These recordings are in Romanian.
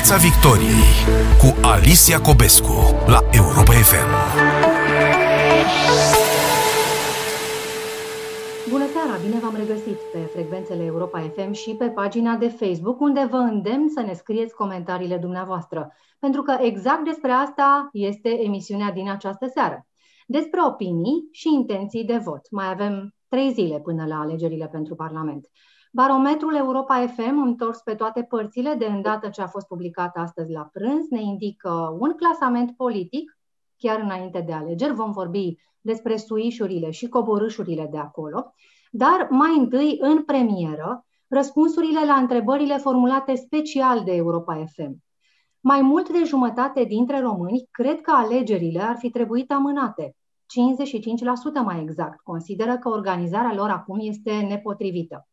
Piața Victoriei cu Alicia Cobescu la Europa FM. Bună seara, bine v-am regăsit pe frecvențele Europa FM și pe pagina de Facebook, unde vă îndemn să ne scrieți comentariile dumneavoastră, pentru că exact despre asta este emisiunea din această seară. Despre opinii și intenții de vot. Mai avem trei zile până la alegerile pentru Parlament. Barometrul Europa FM, întors pe toate părțile de îndată ce a fost publicat astăzi la prânz, ne indică un clasament politic, chiar înainte de alegeri. Vom vorbi despre suișurile și coborâșurile de acolo. Dar mai întâi, în premieră, răspunsurile la întrebările formulate special de Europa FM. Mai mult de jumătate dintre români cred că alegerile ar fi trebuit amânate. 55% mai exact consideră că organizarea lor acum este nepotrivită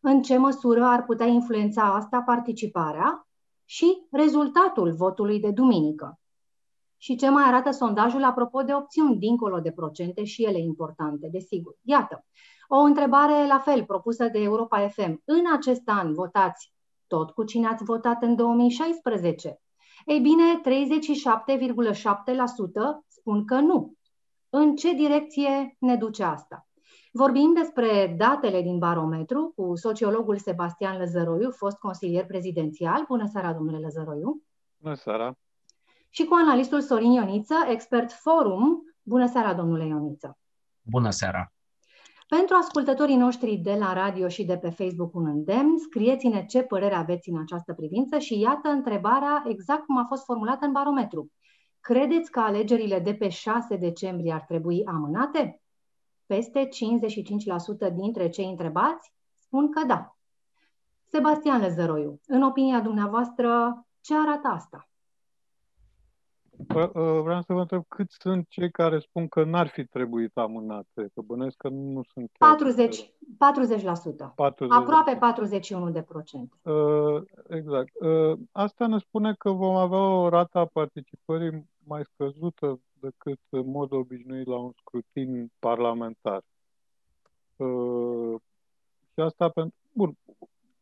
în ce măsură ar putea influența asta participarea și rezultatul votului de duminică. Și ce mai arată sondajul apropo de opțiuni dincolo de procente și ele importante, desigur. Iată, o întrebare la fel propusă de Europa FM. În acest an votați tot cu cine ați votat în 2016? Ei bine, 37,7% spun că nu. În ce direcție ne duce asta? Vorbim despre datele din barometru cu sociologul Sebastian Lăzăroiu, fost consilier prezidențial. Bună seara, domnule Lăzăroiu! Bună seara! Și cu analistul Sorin Ioniță, expert forum. Bună seara, domnule Ioniță! Bună seara! Pentru ascultătorii noștri de la radio și de pe Facebook un îndemn, scrieți-ne ce părere aveți în această privință și iată întrebarea exact cum a fost formulată în barometru. Credeți că alegerile de pe 6 decembrie ar trebui amânate? Peste 55% dintre cei întrebați spun că da. Sebastian Lăzăroiu, în opinia dumneavoastră, ce arată asta? Ă, vreau să vă întreb cât sunt cei care spun că n-ar fi trebuit amânate, că bănesc că nu sunt 40, 40%. 40. Aproape 41 de procent. Uh, exact. Uh, asta ne spune că vom avea o rată a participării mai scăzută decât în mod obișnuit la un scrutin parlamentar. Uh, și asta pentru. Bun,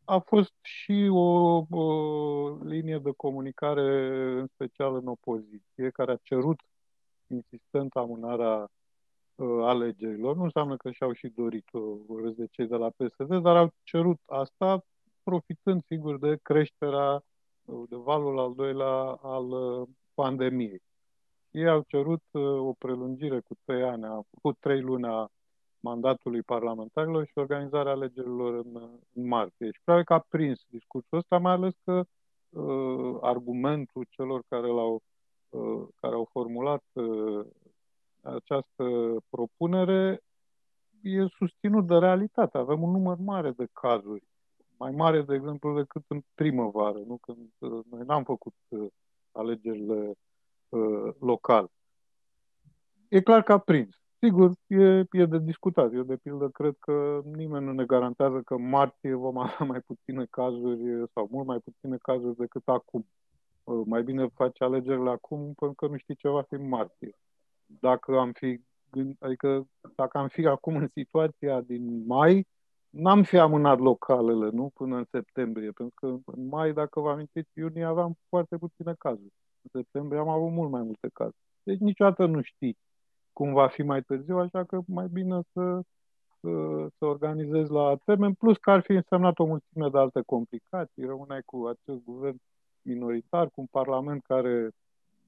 a fost și o, o linie de comunicare, în special în opoziție, care a cerut insistent amânarea uh, alegerilor. Nu înseamnă că și-au și dorit-o uh, de cei de la PSD, dar au cerut asta profitând, sigur, de creșterea, uh, de valul al doilea al uh, pandemiei. Ei au cerut uh, o prelungire cu trei ani, cu trei luni a mandatului parlamentarilor și organizarea alegerilor în, în martie. Și probabil că a prins discursul ăsta, mai ales că uh, argumentul celor care, l-au, uh, care au formulat uh, această propunere e susținut de realitate. Avem un număr mare de cazuri, mai mare, de exemplu, decât în primăvară, nu? când uh, noi n-am făcut uh, alegerile uh, local. E clar că a prins. Sigur, e, e de discutat. Eu, de pildă, cred că nimeni nu ne garantează că martie vom avea mai puține cazuri sau mult mai puține cazuri decât acum. Uh, mai bine faci alegerile acum pentru că nu știi ce va fi în martie. Dacă am fi, adică dacă am fi acum în situația din mai, n-am fi amânat localele, nu? Până în septembrie, pentru că în mai, dacă vă amintiți, iunie aveam foarte puține cazuri. În septembrie am avut mult mai multe cazuri. Deci niciodată nu știi cum va fi mai târziu, așa că mai bine să, să, să organizezi la termen, plus că ar fi însemnat o mulțime de alte complicații. Rămâneai cu acest guvern minoritar, cu un parlament care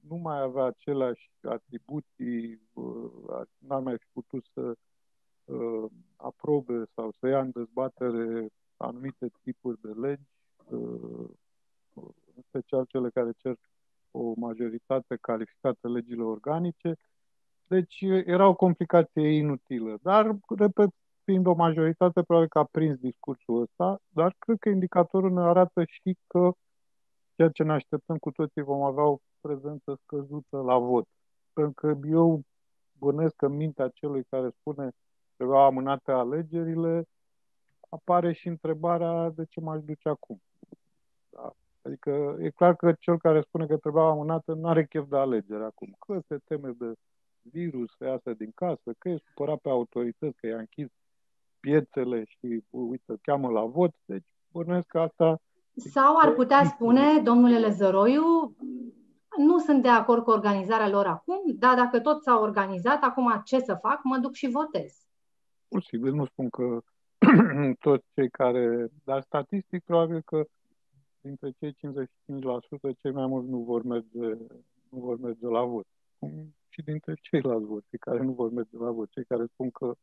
nu mai avea aceleași atribuții, uh, n-ar mai fi putut să uh, aprobe sau să ia în dezbatere anumite tipuri de legi, uh, în special cele care cer o majoritate calificată legile organice. Deci era o complicație inutilă. Dar, repet, fiind o majoritate, probabil că a prins discursul ăsta, dar cred că indicatorul ne arată și că ceea ce ne așteptăm cu toții vom avea o prezență scăzută la vot. Pentru că eu bănesc că mintea celui care spune trebuiau amânate alegerile, apare și întrebarea de ce m-aș duce acum. Da? Adică e clar că cel care spune că trebuia amânate nu are chef de alegere acum. Că se teme de virus să iasă din casă, că e supărat pe autorități, că i-a închis piețele și, uite, cheamă la vot. Deci, bănuiesc că asta Sau ar putea spune, domnule Lăzăroiu, nu sunt de acord cu organizarea lor acum, dar dacă tot s-au organizat, acum ce să fac? Mă duc și votez. Posibil, nu spun că toți cei care... Dar statistic, probabil că dintre cei 55%, cei mai mulți nu vor merge, nu vor merge la vot. Și dintre ceilalți voti care nu vor merge la vot, cei care spun că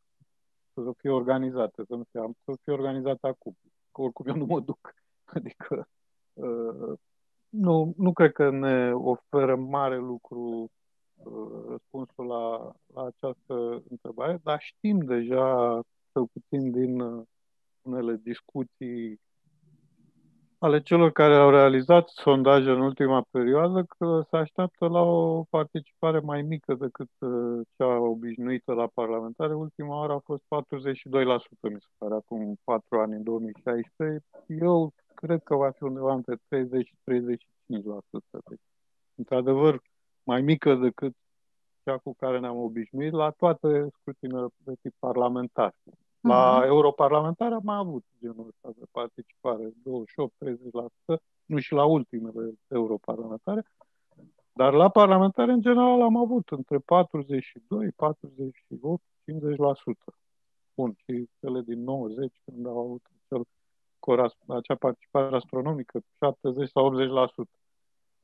să fie organizată, să nu fie, să fie organizată acum. Că oricum eu nu mă duc. Adică uh, nu, nu cred că ne oferă mare lucru uh, răspunsul la, la această întrebare, dar știm deja, cel puțin din uh, unele discuții ale celor care au realizat sondaje în ultima perioadă că se așteaptă la o participare mai mică decât uh, cea obișnuită la parlamentare. Ultima oară a fost 42%, mi se pare, acum 4 ani, în 2016. Eu cred că va fi undeva între 30 și 35%. Deci, într-adevăr, mai mică decât cea cu care ne-am obișnuit la toate scrutinele de tip parlamentar. La uh-huh. europarlamentar am mai avut genul ăsta de participare, 28-30%, nu și la ultimele europarlamentare, dar la parlamentare, în general, am avut între 42, 48, 50%. Bun, și cele din 90, când au avut acel, acea participare astronomică, 70 sau 80%.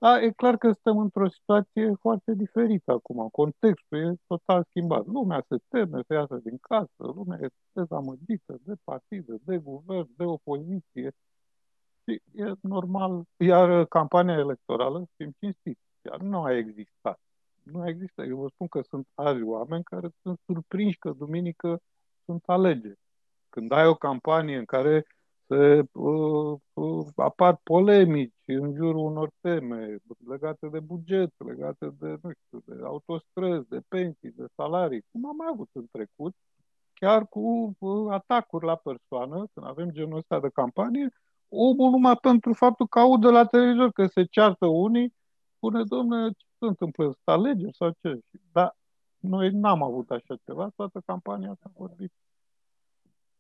Da, e clar că suntem într-o situație foarte diferită acum. Contextul e total schimbat. Lumea se teme să iasă din casă, lumea e dezamăgită de partide, de guvern, de opoziție. Și e normal. Iar campania electorală, fim cinstiți, iar nu a existat. Nu a existat. Eu vă spun că sunt azi oameni care sunt surprinși că duminică sunt alegeri. Când ai o campanie în care se uh, uh, apar polemici în jurul unor teme legate de buget, legate de, nu știu, de autostrăzi, de pensii, de salarii, cum am mai avut în trecut, chiar cu uh, atacuri la persoană, când avem genul ăsta de campanie, omul numai pentru faptul că audă la televizor că se ceartă unii, spune, domnule, ce se întâmplă? Sunt alegeri sau ce? Dar noi n-am avut așa ceva, toată campania s-a vorbit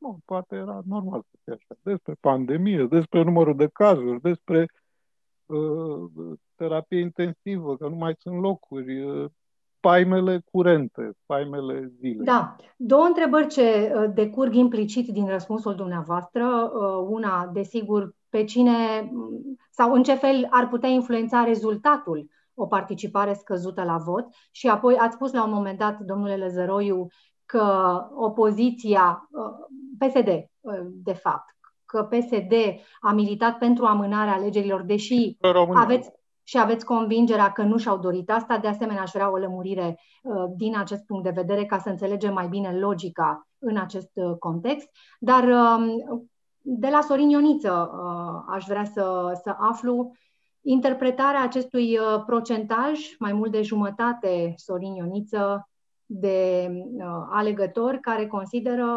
nu, poate era normal să fie așa. Despre pandemie, despre numărul de cazuri, despre uh, terapie intensivă, că nu mai sunt locuri, uh, paimele curente, paimele zilei. Da. Două întrebări ce uh, decurg implicit din răspunsul dumneavoastră. Uh, una, desigur, pe cine sau în ce fel ar putea influența rezultatul o participare scăzută la vot și apoi ați spus la un moment dat, domnule Lăzăroiu, că opoziția, uh, PSD, uh, de fapt, că PSD a militat pentru amânarea alegerilor, deși aveți și aveți convingerea că nu și-au dorit asta. De asemenea, aș vrea o lămurire uh, din acest punct de vedere ca să înțelegem mai bine logica în acest context. Dar um, de la Sorin Ioniță aș vrea să, să aflu interpretarea acestui procentaj, mai mult de jumătate, Sorin Ioniță, de uh, alegători care consideră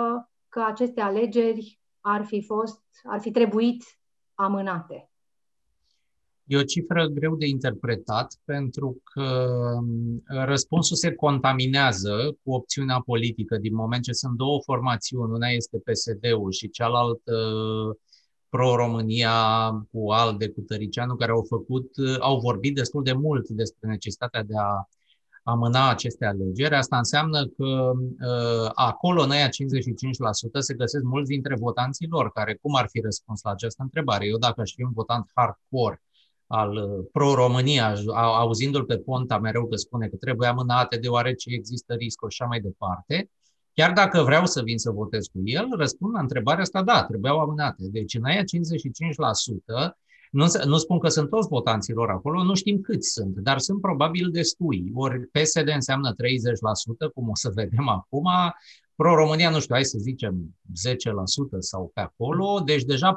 că aceste alegeri ar fi fost, ar fi trebuit amânate. E o cifră greu de interpretat pentru că um, răspunsul se contaminează cu opțiunea politică din moment ce sunt două formațiuni, una este PSD-ul și cealaltă Pro-România cu ALDE, cu Tăricianu, care au făcut, au vorbit destul de mult despre necesitatea de a amâna aceste alegeri. Asta înseamnă că uh, acolo, în aia 55%, se găsesc mulți dintre votanții lor, care cum ar fi răspuns la această întrebare? Eu, dacă aș fi un votant hardcore al uh, pro-România, auzindu-l pe Ponta mereu că spune că trebuie amânate deoarece există riscuri și așa mai departe, chiar dacă vreau să vin să votez cu el, răspund la întrebarea asta, da, trebuiau amânate. Deci în aia 55%, nu, nu spun că sunt toți votanților acolo, nu știm câți sunt, dar sunt probabil destui. Ori PSD înseamnă 30%, cum o să vedem acum, Pro-România, nu știu, hai să zicem 10% sau pe acolo, deci deja 40%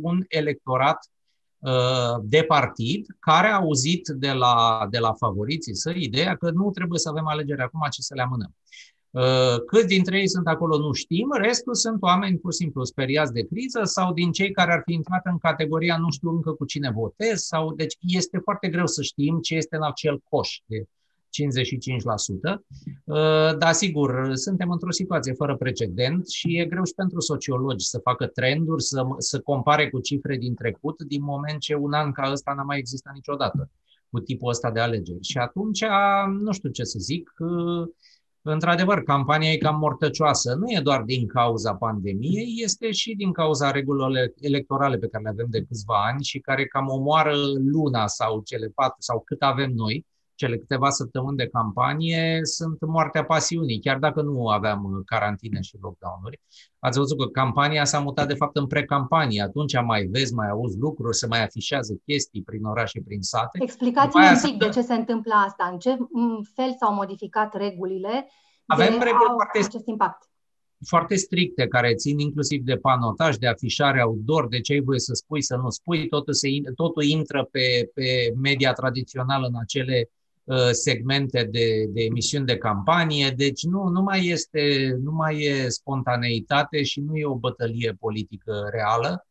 un electorat uh, de partid care a auzit de la, de la favoriții săi ideea că nu trebuie să avem alegeri acum, ci să le amânăm. Uh, cât dintre ei sunt acolo nu știm, restul sunt oameni pur și simplu speriați de criză sau din cei care ar fi intrat în categoria nu știu încă cu cine votez sau deci este foarte greu să știm ce este în acel coș de Dar sigur, suntem într-o situație fără precedent și e greu și pentru sociologi să facă trenduri, să, să compare cu cifre din trecut, din moment ce un an ca ăsta n-a mai existat niciodată cu tipul ăsta de alegeri. Și atunci, nu știu ce să zic, într-adevăr, campania e cam mortăcioasă. Nu e doar din cauza pandemiei, este și din cauza regulilor electorale pe care le avem de câțiva ani și care cam omoară luna sau cele patru sau cât avem noi cele câteva săptămâni de campanie sunt moartea pasiunii, chiar dacă nu aveam uh, carantine și lockdown-uri. Ați văzut că campania s-a mutat de fapt în pre-campanie. Atunci mai vezi, mai auzi lucruri, se mai afișează chestii prin orașe, prin sate. Explicați-mi un pic de ce se întâmplă asta, în ce fel s-au modificat regulile Avem de reguli au foarte acest impact foarte stricte, care țin inclusiv de panotaj, de afișare outdoor, de ce ai voie să spui, să nu spui, totul, se, totul intră pe, pe media tradițională în acele Uh, segmente de, de emisiuni de campanie, deci nu, nu, mai este, nu mai e spontaneitate și nu e o bătălie politică reală,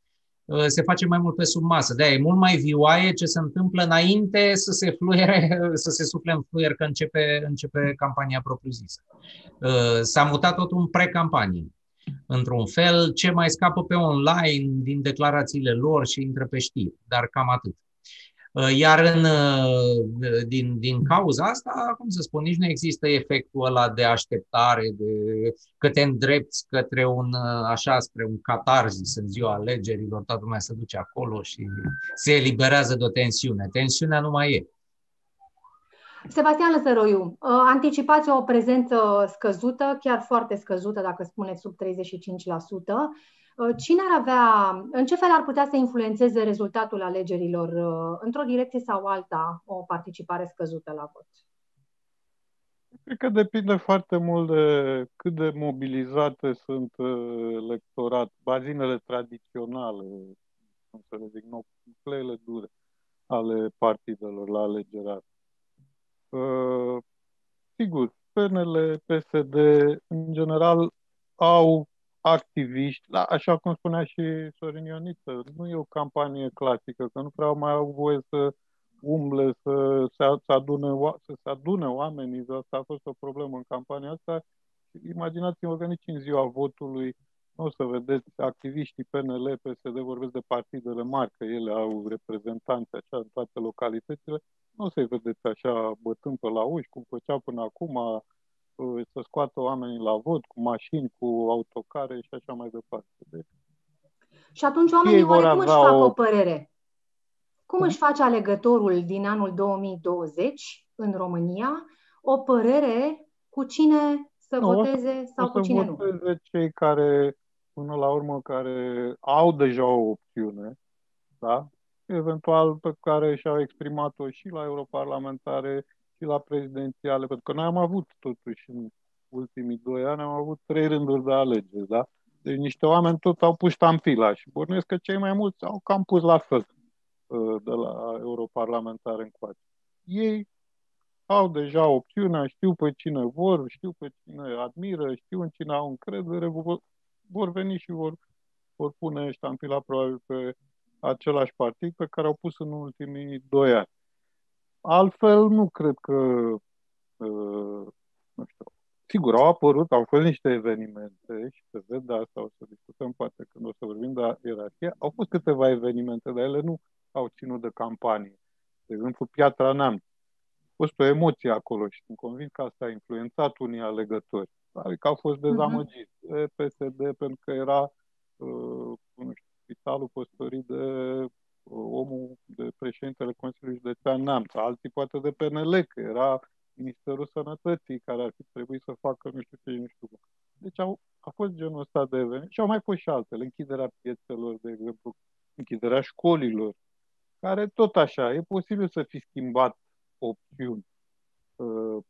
uh, se face mai mult pe sub masă. de e mult mai vioaie ce se întâmplă înainte să se fluiere, să se sufle în fluier că începe, începe campania propriu-zisă. Uh, s-a mutat totul în pre-campanie. Într-un fel, ce mai scapă pe online din declarațiile lor și intră pe știri, dar cam atât. Uh, iar în, uh, din, din cauza asta, cum să spun, nici nu există efectul ăla de așteptare, de că te îndrepți către un, uh, așa, spre un catarzis în ziua alegerilor, toată lumea se duce acolo și se eliberează de o tensiune. Tensiunea nu mai e. Sebastian Lăzăroiu, anticipați o prezență scăzută, chiar foarte scăzută, dacă spuneți sub 35%. Uh, cine ar avea, în ce fel ar putea să influențeze rezultatul alegerilor uh, într-o direcție sau alta o participare scăzută la vot? Cred că depinde foarte mult de cât de mobilizate sunt uh, electorat, bazinele tradiționale, cum să le zic, nucleele dure ale partidelor la alegerea. Uh, sigur, PNL, PSD, în general, au activiști, la, așa cum spunea și Sorin Ioniță, nu e o campanie clasică, că nu prea mai au voie să umble, să se, să adune, să se adune oamenii, asta a fost o problemă în campania asta. Imaginați-vă că nici în ziua votului nu o să vedeți activiștii PNL, PSD, vorbesc de partidele mari, că ele au reprezentanți așa în toate localitățile, nu o să-i vedeți așa bătând pe la uși, cum făceau până acum, să scoată oamenii la vot cu mașini, cu autocare și așa mai departe. Deci, și atunci oamenii vor cum își fac o... o părere? Cum își face alegătorul din anul 2020 în România o părere cu cine să nu, voteze sau cu cine nu? cei care, până la urmă, care au deja o opțiune, da? eventual pe care și-au exprimat-o și la europarlamentare și la prezidențiale, pentru că noi am avut totuși în ultimii doi ani, am avut trei rânduri de alegeri, da? Deci niște oameni tot au pus ștampila și bănuiesc că cei mai mulți au cam pus la fel uh, de la europarlamentare încoace. Ei au deja opțiunea, știu pe cine vor, știu pe cine admiră, știu în cine au încredere, vor, vor veni și vor, vor pune ștampila probabil pe același partid pe care au pus în ultimii doi ani. Altfel, nu cred că, uh, nu știu, sigur, au apărut, au fost niște evenimente și se vede asta, o să discutăm poate când o să vorbim de ierarhie, au fost câteva evenimente, dar ele nu au ținut de campanie. De exemplu, Piatra Neamț. A fost o emoție acolo și sunt convins că asta a influențat unii alegători. Adică au fost mhm. dezamăgiți uh-huh. de PSD pentru că era, uh, nu știu, spitalul păstorit de omul de președintele Consiliului Județean Neamț, alții poate de PNL, că era Ministerul Sănătății care ar fi trebuit să facă nu știu ce, nu știu cum. Deci au, a fost genul ăsta de eveniment și au mai fost și altele, închiderea piețelor, de exemplu, închiderea școlilor, care tot așa, e posibil să fi schimbat opțiuni uh,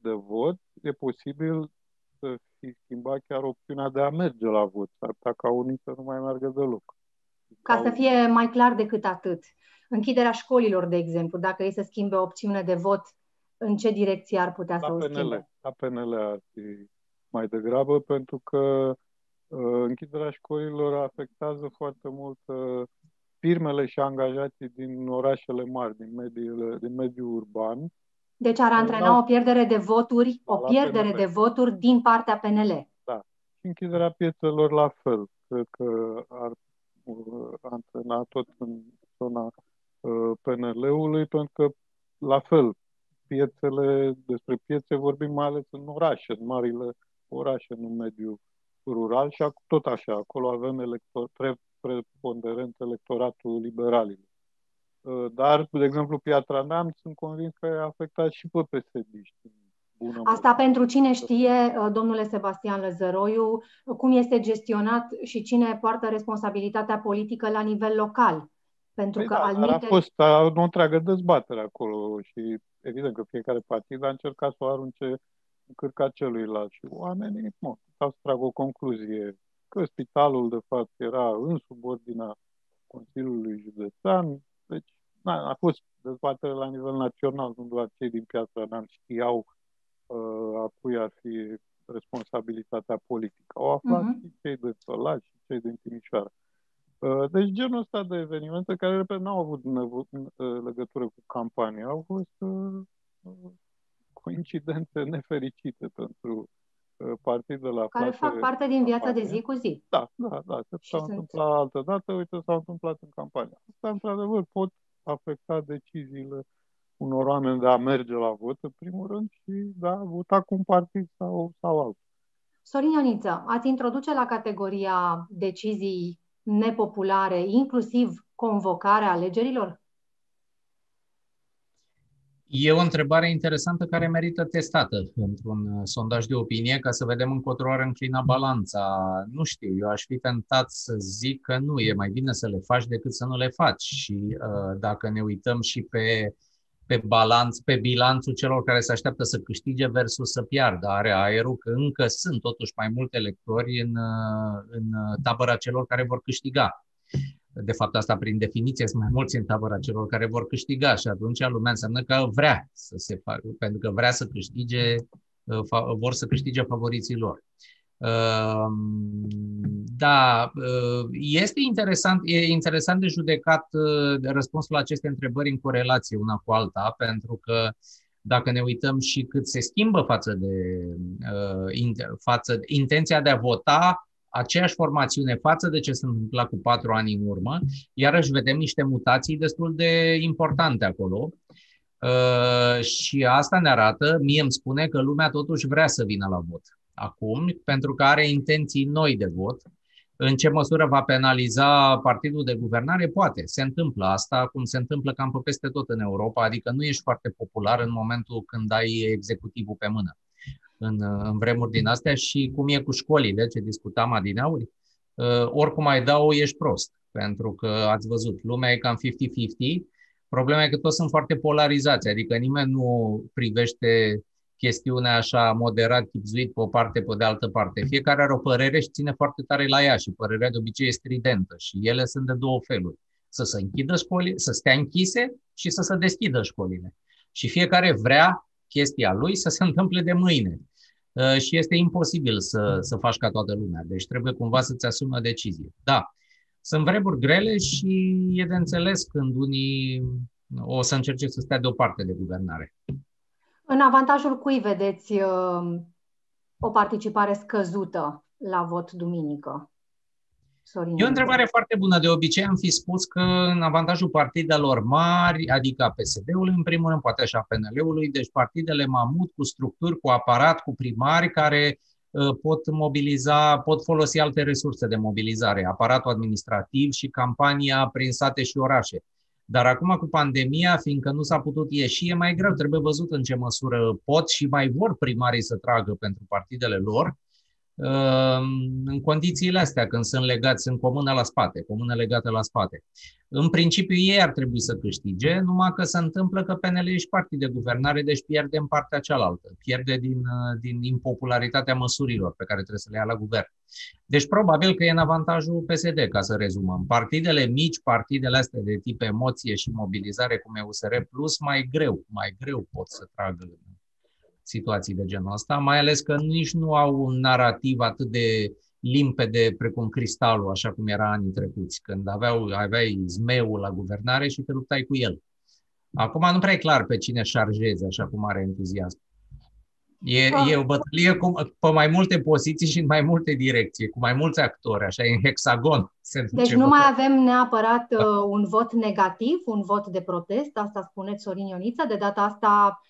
de vot, e posibil să fi schimbat chiar opțiunea de a merge la vot, s-ar putea ca unii să nu mai meargă deloc. Ca să fie mai clar decât atât. Închiderea școlilor, de exemplu, dacă ei să schimbe opțiune de vot, în ce direcție ar putea la să o PNL, schimbe? La PNL ar fi mai degrabă, pentru că uh, închiderea școlilor afectează foarte mult uh, firmele și angajații din orașele mari, din, mediile, din mediul urban Deci ar antrena o pierdere de voturi, o pierdere de voturi din partea PNL. Da. Și închiderea piețelor la fel. Cred că ar uh, antrena tot în zona uh, PNL-ului, pentru că, la fel, piețele, despre piețe vorbim mai ales în orașe, în orașe, în mediul rural și tot așa, acolo avem elector, pre, preponderent electoratul liberalilor. Uh, dar, de exemplu, Piatra Neamț sunt convins că e afectat și pe psd Asta pentru cine știe, uh, domnule Sebastian Lăzăroiu, cum este gestionat și cine poartă responsabilitatea politică la nivel local. Pentru păi că da, alminte... a fost a, o întreagă dezbatere acolo și evident că fiecare partid a încercat să o arunce în cârca celuilalt. Și oamenii, mă, să trag o concluzie. Că spitalul, de fapt, era în subordinea Consiliului Județean, deci na, a fost dezbatere la nivel național, nu doar cei din Piața Neam știau uh, a cui ar fi responsabilitatea politică. Au aflat uh-huh. și cei de Sălaci și cei din Timișoara. Uh, deci genul ăsta de evenimente care, repet, n-au avut nevo- uh, legătură cu campania, au fost uh, uh coincidențe nefericite pentru Uh, partidul la Care fac parte din viața de zi cu zi. Da, da, da. Se s-a întâmplat altă dată, uite, s-a întâmplat în campania. Asta, într-adevăr, pot afecta deciziile unor oameni de a merge la vot, în primul rând, și de a vota cu un partid sau, sau altul. Sorin Ioniță, ați introduce la categoria decizii nepopulare, inclusiv convocarea alegerilor? E o întrebare interesantă care merită testată într-un uh, sondaj de opinie ca să vedem încotro ar înclina balanța. Nu știu, eu aș fi tentat să zic că nu, e mai bine să le faci decât să nu le faci. Și uh, dacă ne uităm și pe, pe balanț, pe bilanțul celor care se așteaptă să câștige versus să piardă, are aerul că încă sunt totuși mai multe electori în, uh, în tabăra celor care vor câștiga de fapt asta prin definiție sunt mai mulți în tabăra celor care vor câștiga și atunci lumea înseamnă că vrea să se facă, pentru că vrea să câștige, uh, vor să câștige favoriții lor. Uh, da, uh, este interesant, e interesant de judecat răspunsul la aceste întrebări în corelație una cu alta, pentru că dacă ne uităm și cât se schimbă față de, față de intenția de a vota, aceeași formațiune față de ce se întâmpla cu patru ani în urmă, iarăși vedem niște mutații destul de importante acolo. Uh, și asta ne arată, mie îmi spune că lumea totuși vrea să vină la vot acum, pentru că are intenții noi de vot. În ce măsură va penaliza partidul de guvernare? Poate. Se întâmplă asta, cum se întâmplă cam pe peste tot în Europa, adică nu ești foarte popular în momentul când ai executivul pe mână în, în vremuri din astea și cum e cu școlile, ce discutam adineauri, uh, oricum ai dau, ești prost. Pentru că ați văzut, lumea e cam 50-50. Problema e că toți sunt foarte polarizați, adică nimeni nu privește chestiunea așa moderat, chipzuit pe o parte, pe de altă parte. Fiecare are o părere și ține foarte tare la ea și părerea de obicei e stridentă și ele sunt de două feluri. Să se închidă școlile, să stea închise și să se deschidă școlile. Și fiecare vrea chestia lui să se întâmple de mâine. Uh, și este imposibil să, să faci ca toată lumea. Deci trebuie cumva să-ți asumi o decizie. Da, sunt vremuri grele și e de înțeles când unii o să încerce să stea deoparte de guvernare. În avantajul cui vedeți uh, o participare scăzută la vot duminică? Sorin. E o întrebare foarte bună. De obicei am fi spus că în avantajul partidelor mari, adică a PSD-ului în primul rând, poate și a PNL-ului, deci partidele mamut cu structuri, cu aparat, cu primari care uh, pot mobiliza, pot folosi alte resurse de mobilizare, aparatul administrativ și campania prin sate și orașe. Dar acum cu pandemia, fiindcă nu s-a putut ieși, e mai greu. Trebuie văzut în ce măsură pot și mai vor primarii să tragă pentru partidele lor Ehm, în condițiile astea, când sunt legați în comună la spate, comună legată la spate. În principiu ei ar trebui să câștige, numai că se întâmplă că PNL ești partii de guvernare, deci pierde în partea cealaltă, pierde din, din impopularitatea măsurilor pe care trebuie să le ia la guvern. Deci probabil că e în avantajul PSD, ca să rezumăm. Partidele mici, partidele astea de tip emoție și mobilizare, cum e USR Plus, mai greu, mai greu pot să tragă situații de genul ăsta, mai ales că nici nu au un narativ atât de limpede precum cristalul, așa cum era anii trecuți, când aveau, aveai zmeul la guvernare și te luptai cu el. Acum nu prea e clar pe cine șarjeze așa cu mare entuziasm. E, ah. e o bătălie cu, pe mai multe poziții și în mai multe direcții, cu mai mulți actori, așa, în hexagon. Se deci nu mai avem neapărat uh, un vot negativ, un vot de protest, asta spuneți Sorin Ioniță, de data asta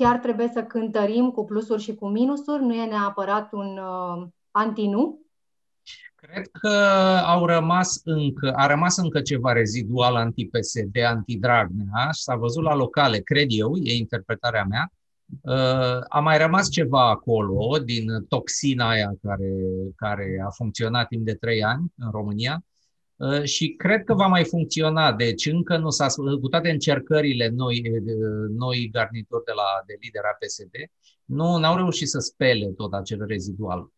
chiar trebuie să cântărim cu plusuri și cu minusuri, nu e neapărat un uh, anti-nu? Cred că au rămas încă, a rămas încă ceva rezidual anti-PSD, anti-Dragnea, s-a văzut la locale, cred eu, e interpretarea mea, Uh, a mai rămas ceva acolo din toxina aia care, care a funcționat timp de trei ani în România. uh, și cred că va mai funcționa. Deci încă nu s-a cu toate încercările noi, uh, noi garnituri de la de lidera PSD, nu au reușit să spele tot acel rezidual.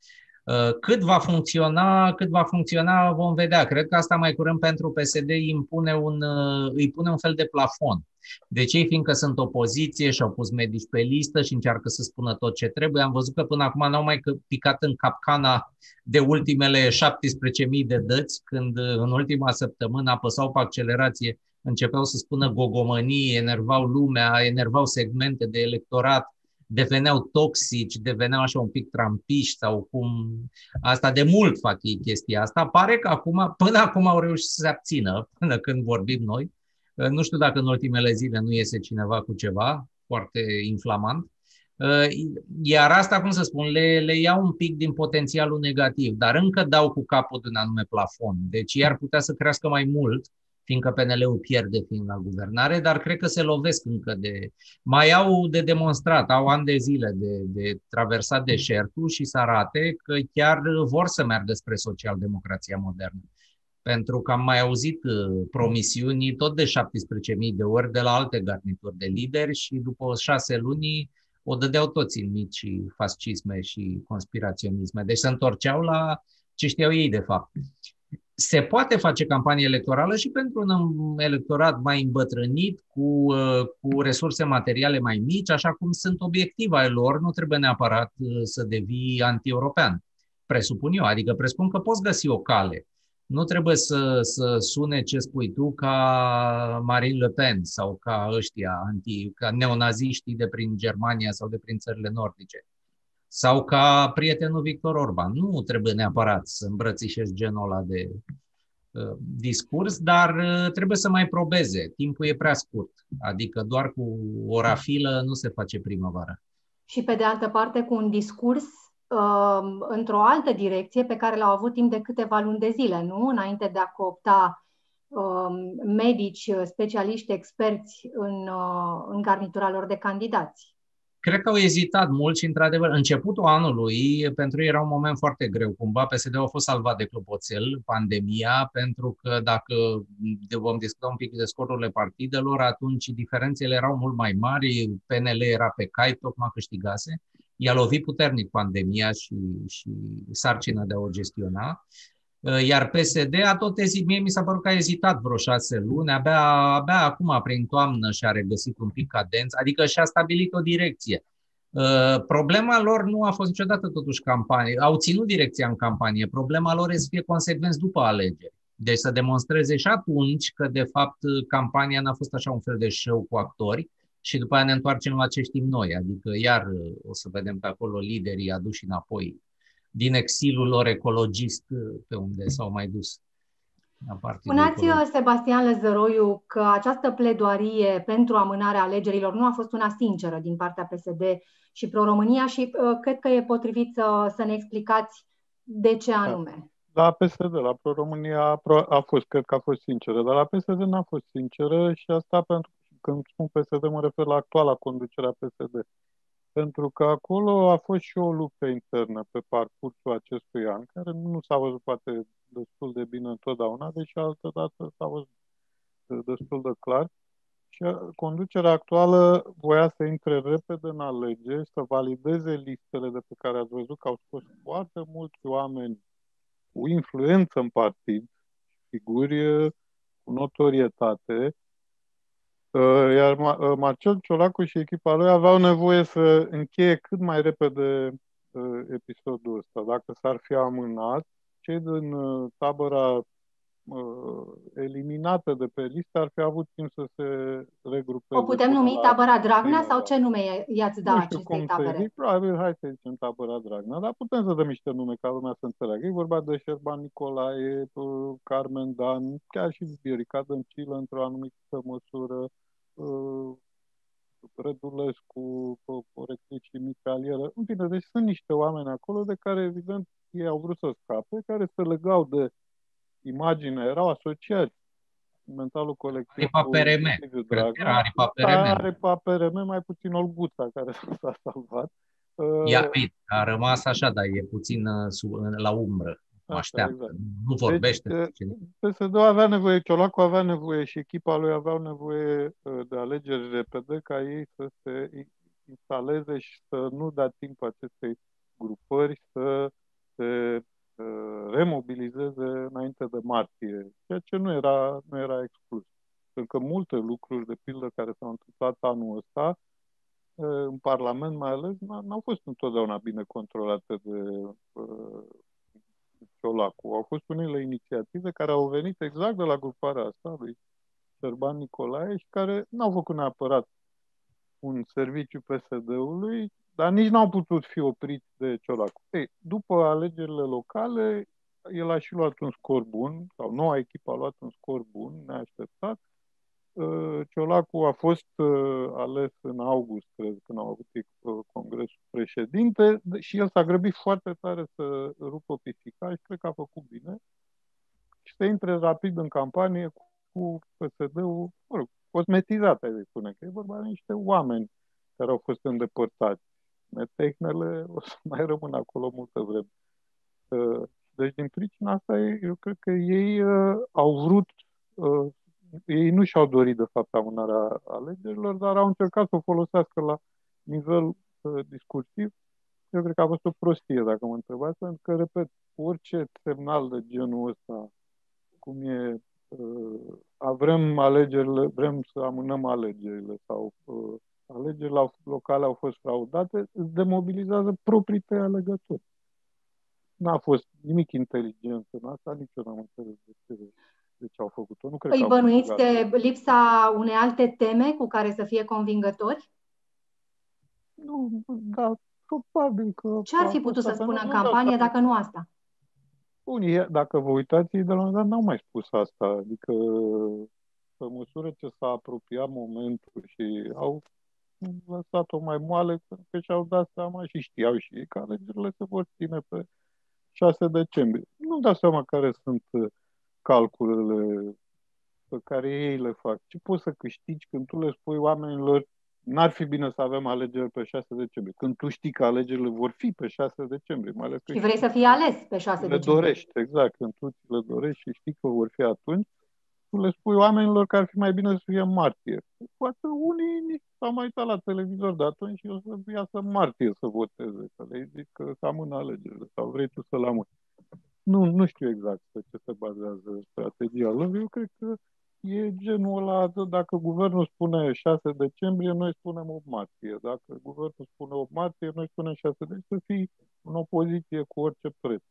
Cât va funcționa, cât va funcționa vom vedea. Cred că asta mai curând pentru PSD îi impune un, îi pune un fel de plafon. Deci ei, fiindcă sunt opoziție și au pus medici pe listă și încearcă să spună tot ce trebuie, am văzut că până acum n-au mai picat în capcana de ultimele 17.000 de dăți, când în ultima săptămână apăsau pe accelerație, începeau să spună gogomănii, enervau lumea, enervau segmente de electorat, deveneau toxici, deveneau așa un pic trampiști sau cum... Asta de mult fac ei chestia asta. Pare că acum, până acum au reușit să se abțină, până când vorbim noi, nu știu dacă în ultimele zile nu iese cineva cu ceva foarte inflamant. Iar asta, cum să spun, le, le iau un pic din potențialul negativ, dar încă dau cu capul de un anume plafon. Deci ei ar putea să crească mai mult, fiindcă PNL-ul pierde fiind la guvernare, dar cred că se lovesc încă de... Mai au de demonstrat, au ani de zile de, de traversat deșertul și să arate că chiar vor să meargă spre socialdemocrația modernă pentru că am mai auzit uh, promisiuni tot de 17.000 de ori de la alte garnituri de lideri și după șase luni o dădeau toți în mici fascisme și conspiraționisme. Deci se întorceau la ce știau ei de fapt. Se poate face campanie electorală și pentru un electorat mai îmbătrânit, cu, uh, cu resurse materiale mai mici, așa cum sunt obiectiva lor, nu trebuie neapărat uh, să devii anti-european. Presupun eu, adică presupun că poți găsi o cale nu trebuie să, să sune ce spui tu ca Marine Le Pen sau ca ăștia, anti, ca neonaziștii de prin Germania sau de prin țările nordice. Sau ca prietenul Victor Orban. Nu trebuie neapărat să îmbrățișezi genul ăla de uh, discurs, dar uh, trebuie să mai probeze. Timpul e prea scurt. Adică doar cu o rafilă nu se face primăvară. Și pe de altă parte, cu un discurs uh, într-o altă direcție pe care l-au avut timp de câteva luni de zile, nu? Înainte de a coopta uh, medici, specialiști, experți în, uh, în garnitura lor de candidați. Cred că au ezitat mult și, într-adevăr, începutul anului, pentru ei era un moment foarte greu. Cumva PSD-ul a fost salvat de clopoțel, pandemia, pentru că dacă vom discuta un pic de scorurile partidelor, atunci diferențele erau mult mai mari, PNL era pe cai, tocmai câștigase i-a lovit puternic pandemia și, și sarcina de a o gestiona. Uh, iar PSD a tot ezit, mie mi s-a părut că a ezitat vreo șase luni, abia, abia acum prin toamnă și-a regăsit un pic cadență, adică și-a stabilit o direcție. Uh, problema lor nu a fost niciodată totuși campanie, au ținut direcția în campanie, problema lor este să fie consecvenți după alegeri. Deci să demonstreze și atunci că, de fapt, campania n-a fost așa un fel de show cu actori, și după aia ne întoarcem la ce știm noi, adică iar uh, o să vedem pe acolo liderii aduși înapoi din exilul lor ecologist uh, pe unde s-au mai dus. Spuneați, uh, Sebastian Lăzăroiu, că această pledoarie pentru amânarea alegerilor nu a fost una sinceră din partea PSD și Pro-România și uh, cred că e potrivit să, să ne explicați de ce anume. La PSD, la Pro-România a, a fost, cred că a fost sinceră, dar la PSD n-a fost sinceră și asta pentru când spun PSD, mă refer la actuala conducere a PSD. Pentru că acolo a fost și o luptă internă pe parcursul acestui an, care nu s-a văzut poate destul de bine întotdeauna, deși altă dată s-a văzut destul de clar. Și conducerea actuală voia să intre repede în alegeri, să valideze listele de pe care ați văzut că au scos foarte mulți oameni cu influență în partid, figuri cu notorietate, Uh, iar uh, Marcel Ciolacu și echipa lui aveau nevoie să încheie cât mai repede uh, episodul ăsta. Dacă s-ar fi amânat, cei din tabăra uh, eliminată de pe listă, ar fi avut timp să se regrupeze. O putem numi tabăra Dragnea sau ce nume i-ați da acestei tabere? Zic, probabil, hai să zicem tabăra Dragnea, dar putem să dăm niște nume ca lumea să înțeleagă. E vorba de Șerban Nicolae, uh, Carmen Dan, chiar și Viorica Dăncilă într-o anumită măsură, uh, Rădulescu, Poreclici, Micalieră, în fine, deci sunt niște oameni acolo de care, evident, ei au vrut să scape, care se legau de imagine, erau asociați mentalul colectiv. Aripa PRM. Cred era Aripa PRM. Aripa PRM, mai puțin Olguța, care s-a salvat. Ia, a rămas așa, dar e puțin uh, sub, la umbră. Mă așteaptă. Exact. Nu vorbește. Deci, PSD avea nevoie, Ciolacu avea nevoie și echipa lui aveau nevoie uh, de alegeri repede ca ei să se instaleze și să nu dea timp acestei grupări să se uh, remobilizeze înainte de martie, ceea ce nu era, nu era exclus. Pentru că multe lucruri, de pildă, care s-au întâmplat anul ăsta, uh, în Parlament mai ales, n-au fost întotdeauna bine controlate de uh, Ciolacu. Au fost unele inițiative care au venit exact de la gruparea asta lui Șerban Nicolae și care n-au făcut neapărat un serviciu PSD-ului, dar nici n-au putut fi opriți de Ciolacu. Ei, după alegerile locale, el a și luat un scor bun, sau noua echipă a luat un scor bun, neașteptat. Uh, Ciolacu a fost uh, ales în august, cred, când au avut uh, congresul președinte și el s-a grăbit foarte tare să rupă pisica și cred că a făcut bine și să intre rapid în campanie cu PSD-ul, mă rog, cosmetizat, ai spune, că e vorba de niște oameni care au fost îndepărtați metehnele o să mai rămână acolo multă vreme. Uh, deci, din pricina asta, eu cred că ei uh, au vrut, uh, ei nu și-au dorit, de fapt, amânarea alegerilor, dar au încercat să o folosească la nivel discursiv. Eu cred că a fost o prostie, dacă mă întrebați, pentru că, repet, orice semnal de genul ăsta, cum e, vrem alegerile, vrem să amânăm alegerile sau alegerile locale au fost fraudate, îți demobilizează proprii tăi alegători. N-a fost nimic inteligent în asta, nici eu n-am înțeles de ce, de ce au făcut-o. Nu cred Îi bănuiți de lipsa unei alte teme cu care să fie convingători? Nu, da, probabil că... Ce ar fi putut să spună în campanie dacă nu asta? Unii, dacă vă uitați, de la un dat n-au mai spus asta. Adică, pe măsură ce s-a apropiat momentul și au lăsat-o mai moale, pentru că și-au dat seama și știau și ei că alegerile se vor ține pe 6 decembrie. Nu dau seama care sunt uh, calculele pe care ei le fac. Ce poți să câștigi când tu le spui oamenilor n-ar fi bine să avem alegeri pe 6 decembrie, când tu știi că alegerile vor fi pe 6 decembrie. Mai ales și vrei să fii ales pe 6 le decembrie. Le dorești, exact. Când tu le dorești și știi că vor fi atunci, tu le spui oamenilor că ar fi mai bine să fie martie. Poate unii nici s-au mai uitat la televizor de atunci și o să iasă martie să voteze, să le zic că să amână alegerile sau vrei tu să-l amâni. Nu, nu știu exact pe ce se bazează strategia lor. Eu cred că e genul ăla, dacă guvernul spune 6 decembrie, noi spunem 8 martie. Dacă guvernul spune 8 martie, noi spunem 6 decembrie. Să fii în opoziție cu orice preț.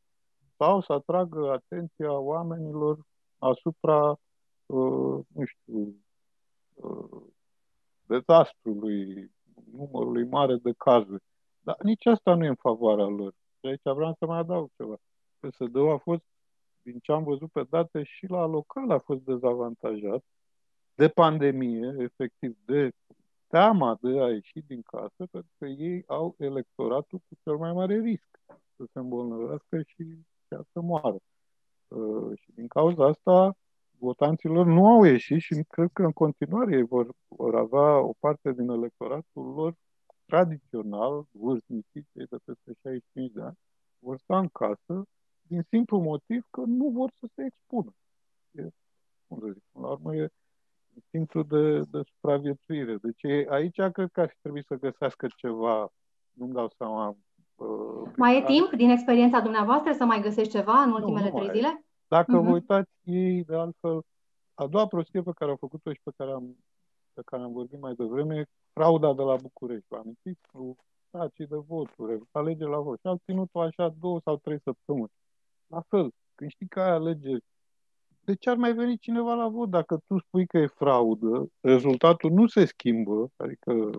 Sau să atragă atenția oamenilor asupra Uh, nu știu, uh, dezastrului, numărului mare de cazuri. Dar nici asta nu e în favoarea lor. Și aici vreau să mai adaug ceva. PSD-ul a fost, din ce am văzut pe date, și la local a fost dezavantajat de pandemie, efectiv, de teama de a ieși din casă, pentru că ei au electoratul cu cel mai mare risc să se îmbolnăvească și chiar să moară. Uh, și din cauza asta, votanților nu au ieșit și cred că în continuare ei vor, vor avea o parte din electoratul lor tradițional, vârstnici, cei de peste 65 de ani, vor sta în casă din simplu motiv că nu vor să se expună. E, cum să zic, la urmă e instinctul de, de supraviețuire. Deci aici cred că ar fi trebuit să găsească ceva, nu-mi dau seama. Uh, mai e timp din experiența dumneavoastră să mai găsești ceva în ultimele nu, nu trei zile? Dacă uh-huh. vă uitați ei, de altfel, a doua prostie pe care au făcut-o și pe care am, pe care am vorbit mai devreme, frauda de la București. Vă amintiți? Cu sacii de voturi, alegeri la vot. Și au ținut-o așa două sau trei săptămâni. La fel, când știi că ai alegeri de ce ar mai veni cineva la vot? Dacă tu spui că e fraudă, rezultatul nu se schimbă, adică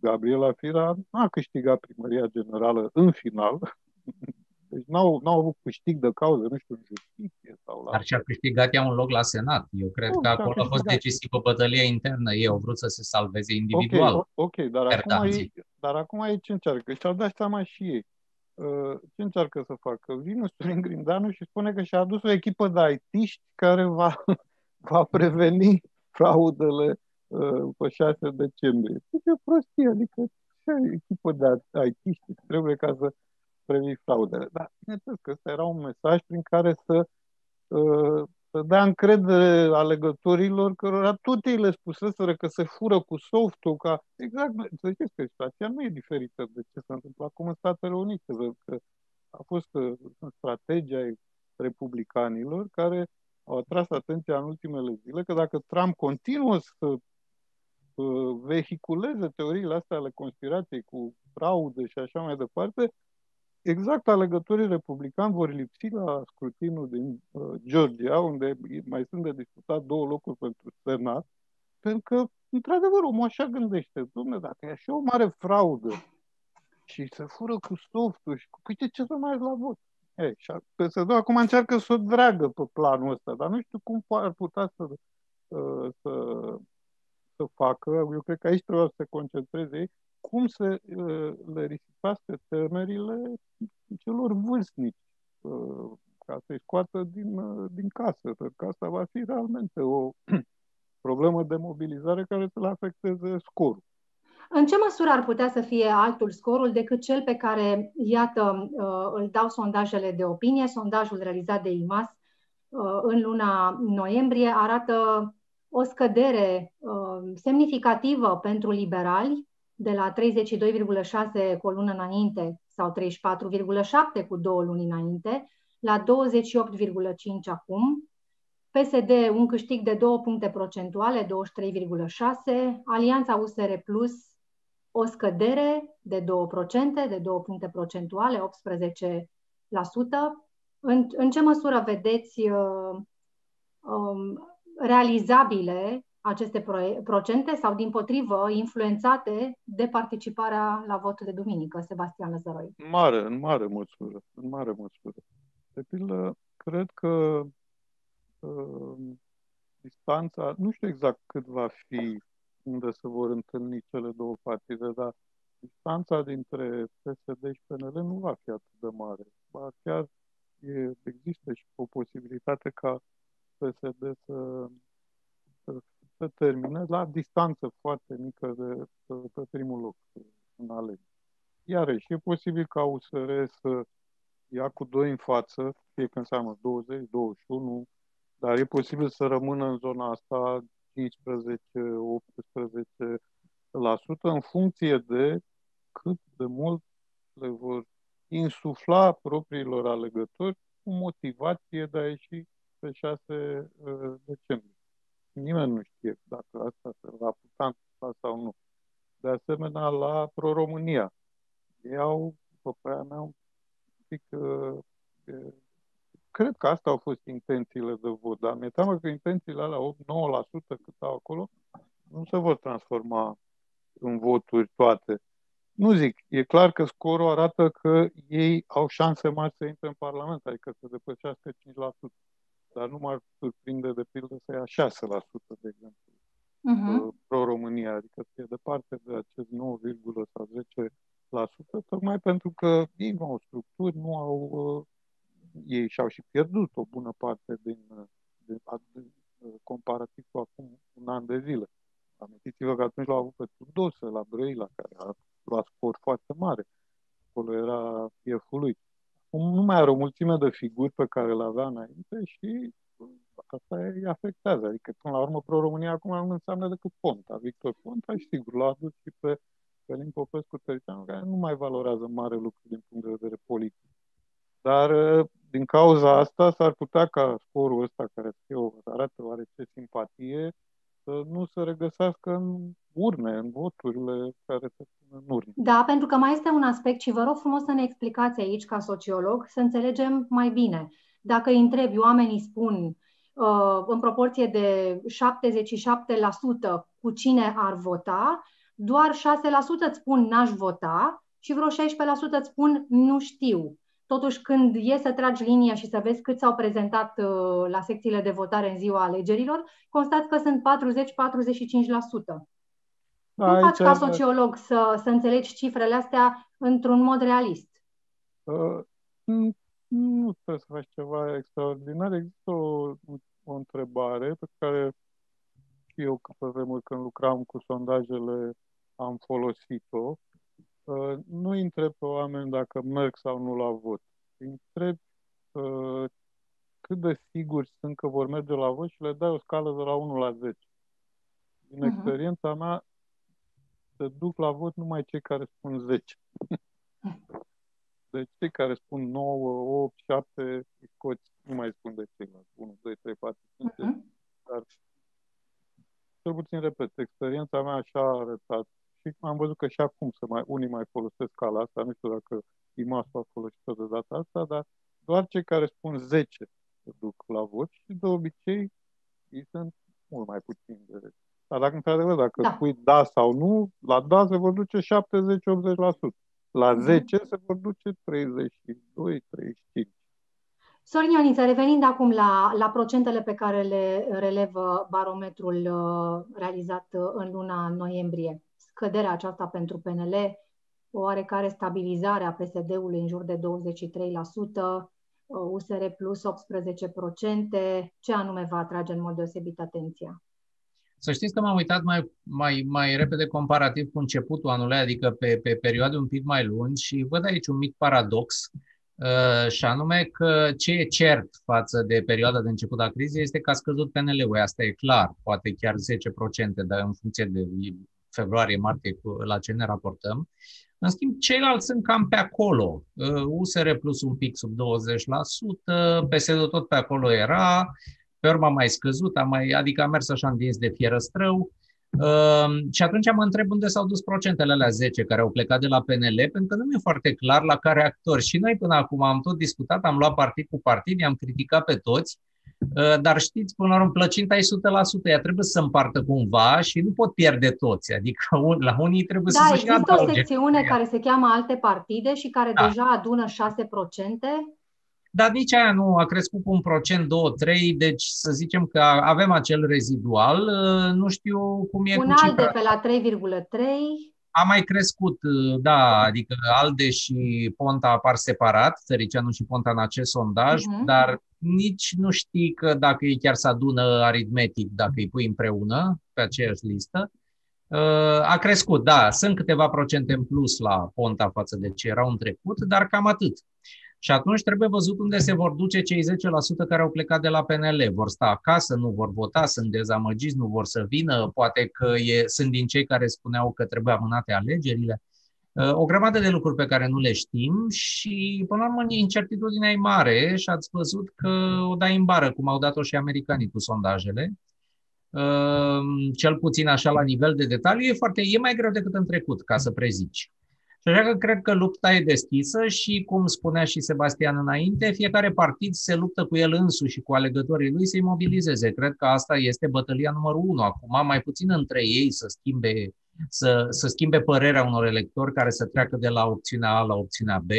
Gabriela Fira n-a câștigat primăria generală în final, deci n-au, n-au avut câștig de cauză, nu știu, în justiție sau la... Dar și-a câștigat ea un loc la Senat. Eu cred nu, că acolo a fost decisivă bătălia internă. Ei au vrut să se salveze individual. Ok, okay dar, acum ei, dar acum ei ce încearcă? Și-au dat seama și ei. Uh, ce încearcă să facă? Vine Sorin Grindanu și spune că și-a adus o echipă de IT care va, va preveni fraudele uh, pe 6 decembrie. Deci e prostie, adică ce echipă de IT trebuie ca să previi fraudele. Dar bineînțeles că ăsta era un mesaj prin care să, uh, să dea încredere alegătorilor cărora tot ei le spuseseră că se fură cu softul, ca exact, să știți că situația nu e diferită de ce s-a întâmplat acum în Statele Unite, că a fost uh, strategia republicanilor care au atras atenția în ultimele zile că dacă Trump continuă să uh, vehiculeze teoriile astea ale conspirației cu fraude și așa mai departe, exact alegătorii republicani vor lipsi la scrutinul din uh, Georgia, unde mai sunt de discutat două locuri pentru Senat, pentru că, într-adevăr, omul așa gândește. Dom'le, dacă e așa o mare fraudă și se fură cu softul și cu uite ce să mai la vot. Ei, și PSD acum încearcă să o dragă pe planul ăsta, dar nu știu cum ar putea să, uh, să, să facă. Eu cred că aici trebuie să se concentreze ei cum să uh, le risipească temerile celor vârstnici uh, ca să-i scoată din, uh, din casă, pentru că asta va fi realmente o problemă de mobilizare care să le afecteze scorul. În ce măsură ar putea să fie altul scorul decât cel pe care, iată, îl dau sondajele de opinie? Sondajul realizat de IMAS în luna noiembrie arată o scădere semnificativă pentru liberali de la 32,6 cu o lună înainte sau 34,7 cu două luni înainte, la 28,5 acum. PSD un câștig de 2 puncte procentuale, 23,6. Alianța USR Plus o scădere de 2%, de 2 puncte procentuale, 18%. În, în ce măsură vedeți uh, um, realizabile aceste procente sau, din potrivă, influențate de participarea la votul de duminică, Sebastian Lăzăroi? Mare, în mare măsură, în mare măsură. De pildă, cred că uh, distanța, nu știu exact cât va fi unde se vor întâlni cele două partide, dar distanța dintre PSD și PNL nu va fi atât de mare. Ba chiar e, există și o posibilitate ca PSD să, să se termine la distanță foarte mică de pe, pe primul loc în alegeri. Iarăși, e posibil ca USR să ia cu doi în față, fie că înseamnă 20, 21, dar e posibil să rămână în zona asta 15, 18% în funcție de cât de mult le vor insufla propriilor alegători cu motivație de a ieși pe 6 uh, decembrie. Nimeni nu știe dacă asta se va putea întâmpla sau nu. De asemenea, la Pro-România. Ei au, după părerea mea, un pic... Uh, cred că asta au fost intențiile de vot, dar mi-e teamă că intențiile alea, 8-9% cât au acolo, nu se vor transforma în voturi toate. Nu zic, e clar că scorul arată că ei au șanse mari să intre în Parlament, adică să depășească 5% dar nu m-ar surprinde de pildă să ia 6%, de exemplu, uh-huh. pro-România, adică să fie departe de acest 9, sau 10%, tocmai pentru că ei nu au structuri, nu au, uh, ei și-au și pierdut o bună parte din, din, din comparativ cu acum un an de zile. Amintiți-vă că atunci l-au avut pe Tudose la Brăila, care a luat scor foarte mare. Acolo era fieful lui nu mai are o mulțime de figuri pe care le avea înainte și asta îi afectează. Adică, până la urmă, Pro-România acum nu înseamnă decât Ponta. Victor Ponta și, sigur, l-a adus și pe Călin Popescu Tăricianu, care nu mai valorează mare lucru din punct de vedere politic. Dar, din cauza asta, s-ar putea ca scorul ăsta, care o arată oarece simpatie, să nu se regăsească în urne, în voturile care se pun în urne. Da, pentru că mai este un aspect și vă rog frumos să ne explicați aici, ca sociolog, să înțelegem mai bine. Dacă îi întrebi, oamenii spun uh, în proporție de 77% cu cine ar vota, doar 6% îți spun n-aș vota și vreo 16% îți spun nu știu. Totuși, când e să tragi linia și să vezi cât s-au prezentat uh, la secțiile de votare în ziua alegerilor, constați că sunt 40-45%. Da, Cum faci ca sociolog să, să înțelegi cifrele astea într-un mod realist? Uh, nu trebuie să faci ceva extraordinar. Există o, o întrebare pe care și eu, pe vremuri când lucram cu sondajele, am folosit-o. Uh, nu întreb pe oameni dacă merg sau nu la vot. Îi întreb uh, cât de siguri sunt că vor merge la vot și le dai o scală de la 1 la 10. Din uh-huh. experiența mea, se duc la vot numai cei care spun 10. Deci cei care spun 9, 8, 7, îi scoți, nu mai spun de ceilalți. 1, 2, 3, 4, 5, uh-huh. dar cel puțin, repet, experiența mea așa a arătat și am văzut că și acum să mai, unii mai folosesc cala asta, nu știu dacă IMAS a folosit-o de data asta, dar doar cei care spun 10 se duc la vot și de obicei ei sunt mult mai puțin de dar dacă, într-adevăr, dacă da. spui da sau nu, la da se vor duce 70-80%. La 10 mm-hmm. se vor duce 32-35%. Sorin Ioniță, revenind acum la, la procentele pe care le relevă barometrul uh, realizat uh, în luna noiembrie, scăderea aceasta pentru PNL, o oarecare stabilizare a PSD-ului în jur de 23%, USR uh, plus 18%, ce anume va atrage în mod deosebit atenția? Să știți că m-am uitat mai, mai, mai repede comparativ cu începutul anului, adică pe, pe perioade un pic mai lungi și văd aici un mic paradox, uh, și anume că ce e cert față de perioada de început a crizei este că a scăzut PNL-ul, asta e clar, poate chiar 10%, dar în funcție de februarie-martie la ce ne raportăm. În schimb, ceilalți sunt cam pe acolo. USR uh, plus un pic sub 20%, PSD tot pe acolo era, pe urmă a mai scăzut, a mai, adică a mers așa în de fierăstrău. Uh, și atunci mă întreb unde s-au dus procentele alea 10 care au plecat de la PNL, pentru că nu mi-e foarte clar la care actori. Și noi până acum am tot discutat, am luat partid cu partid, i-am criticat pe toți, uh, dar știți, până la urmă, plăcinta e 100%, ea trebuie să împartă cumva și nu pot pierde toți. Adică la unii trebuie da, să se Da, există o secțiune care se cheamă alte partide și care da. deja adună 6%. Dar nici aia nu a crescut cu un procent, 2-3, deci să zicem că avem acel rezidual. Uh, nu știu cum e un cu cifra. de pe la 3,3. A mai crescut, uh, da, adică Alde și Ponta apar separat, Tăricianu și Ponta în acest sondaj, uh-huh. dar nici nu știi că dacă ei chiar se adună aritmetic, dacă îi pui împreună pe aceeași listă. Uh, a crescut, da, sunt câteva procente în plus la Ponta față de ce erau în trecut, dar cam atât. Și atunci trebuie văzut unde se vor duce cei 10% care au plecat de la PNL. Vor sta acasă, nu vor vota, sunt dezamăgiți, nu vor să vină, poate că e, sunt din cei care spuneau că trebuie amânate alegerile. Uh, o grămadă de lucruri pe care nu le știm și, până la urmă, incertitudinea e mare și ați văzut că o dai în bară, cum au dat-o și americanii cu sondajele. Uh, cel puțin așa la nivel de detaliu, e, foarte, e mai greu decât în trecut ca să prezici. Și așa că cred că lupta e deschisă și, cum spunea și Sebastian înainte, fiecare partid se luptă cu el însuși și cu alegătorii lui să-i mobilizeze. Cred că asta este bătălia numărul unu. Acum, mai puțin între ei să schimbe, să, să schimbe părerea unor electori care să treacă de la opțiunea A la opțiunea B,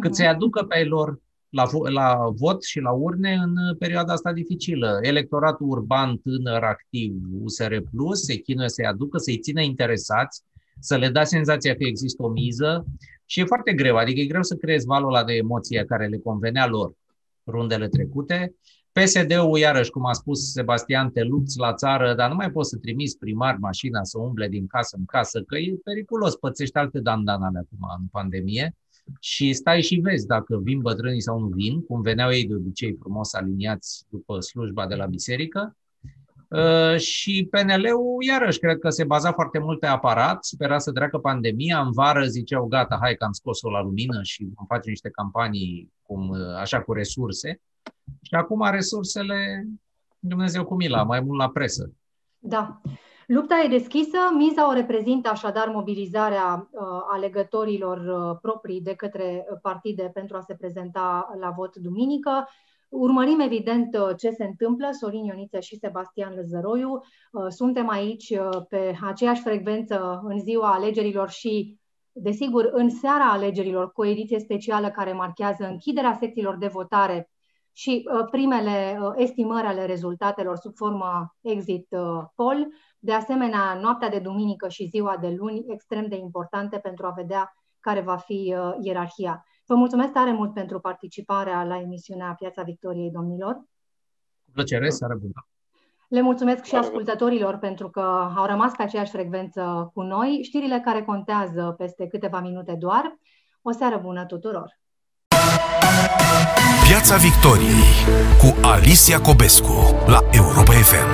cât mhm. să-i aducă pe ei lor la, la vot și la urne în perioada asta dificilă. Electoratul urban tânăr activ USR Plus se chinuie să-i aducă, să-i țină interesați, să le dea senzația că există o miză și e foarte greu, adică e greu să creezi valul ăla de emoție care le convenea lor rundele trecute. PSD-ul, iarăși, cum a spus Sebastian, te lupți la țară, dar nu mai poți să trimiți primar mașina să umble din casă în casă, că e periculos, pățești alte dandanale acum în pandemie. Și stai și vezi dacă vin bătrânii sau nu vin, cum veneau ei de obicei frumos aliniați după slujba de la biserică, Uh, și PNL-ul, iarăși, cred că se baza foarte mult pe aparat, spera să treacă pandemia, în vară ziceau, gata, hai că am scos-o la lumină și vom face niște campanii cum, uh, așa cu resurse. Și acum resursele, Dumnezeu cu mila, mai mult la presă. Da. Lupta e deschisă, miza o reprezintă așadar mobilizarea uh, alegătorilor uh, proprii de către partide pentru a se prezenta la vot duminică. Urmărim evident ce se întâmplă, Sorin Ioniță și Sebastian Lăzăroiu. Suntem aici pe aceeași frecvență în ziua alegerilor și, desigur, în seara alegerilor, cu o ediție specială care marchează închiderea secțiilor de votare și primele estimări ale rezultatelor sub forma exit poll. De asemenea, noaptea de duminică și ziua de luni, extrem de importante pentru a vedea care va fi ierarhia. Vă mulțumesc tare mult pentru participarea la emisiunea Piața Victoriei, domnilor. Cu plăcere, seară bună. Le mulțumesc și ascultătorilor pentru că au rămas pe aceeași frecvență cu noi. Știrile care contează peste câteva minute doar. O seară bună tuturor! Piața Victoriei cu Alicia Cobescu la Europa FM.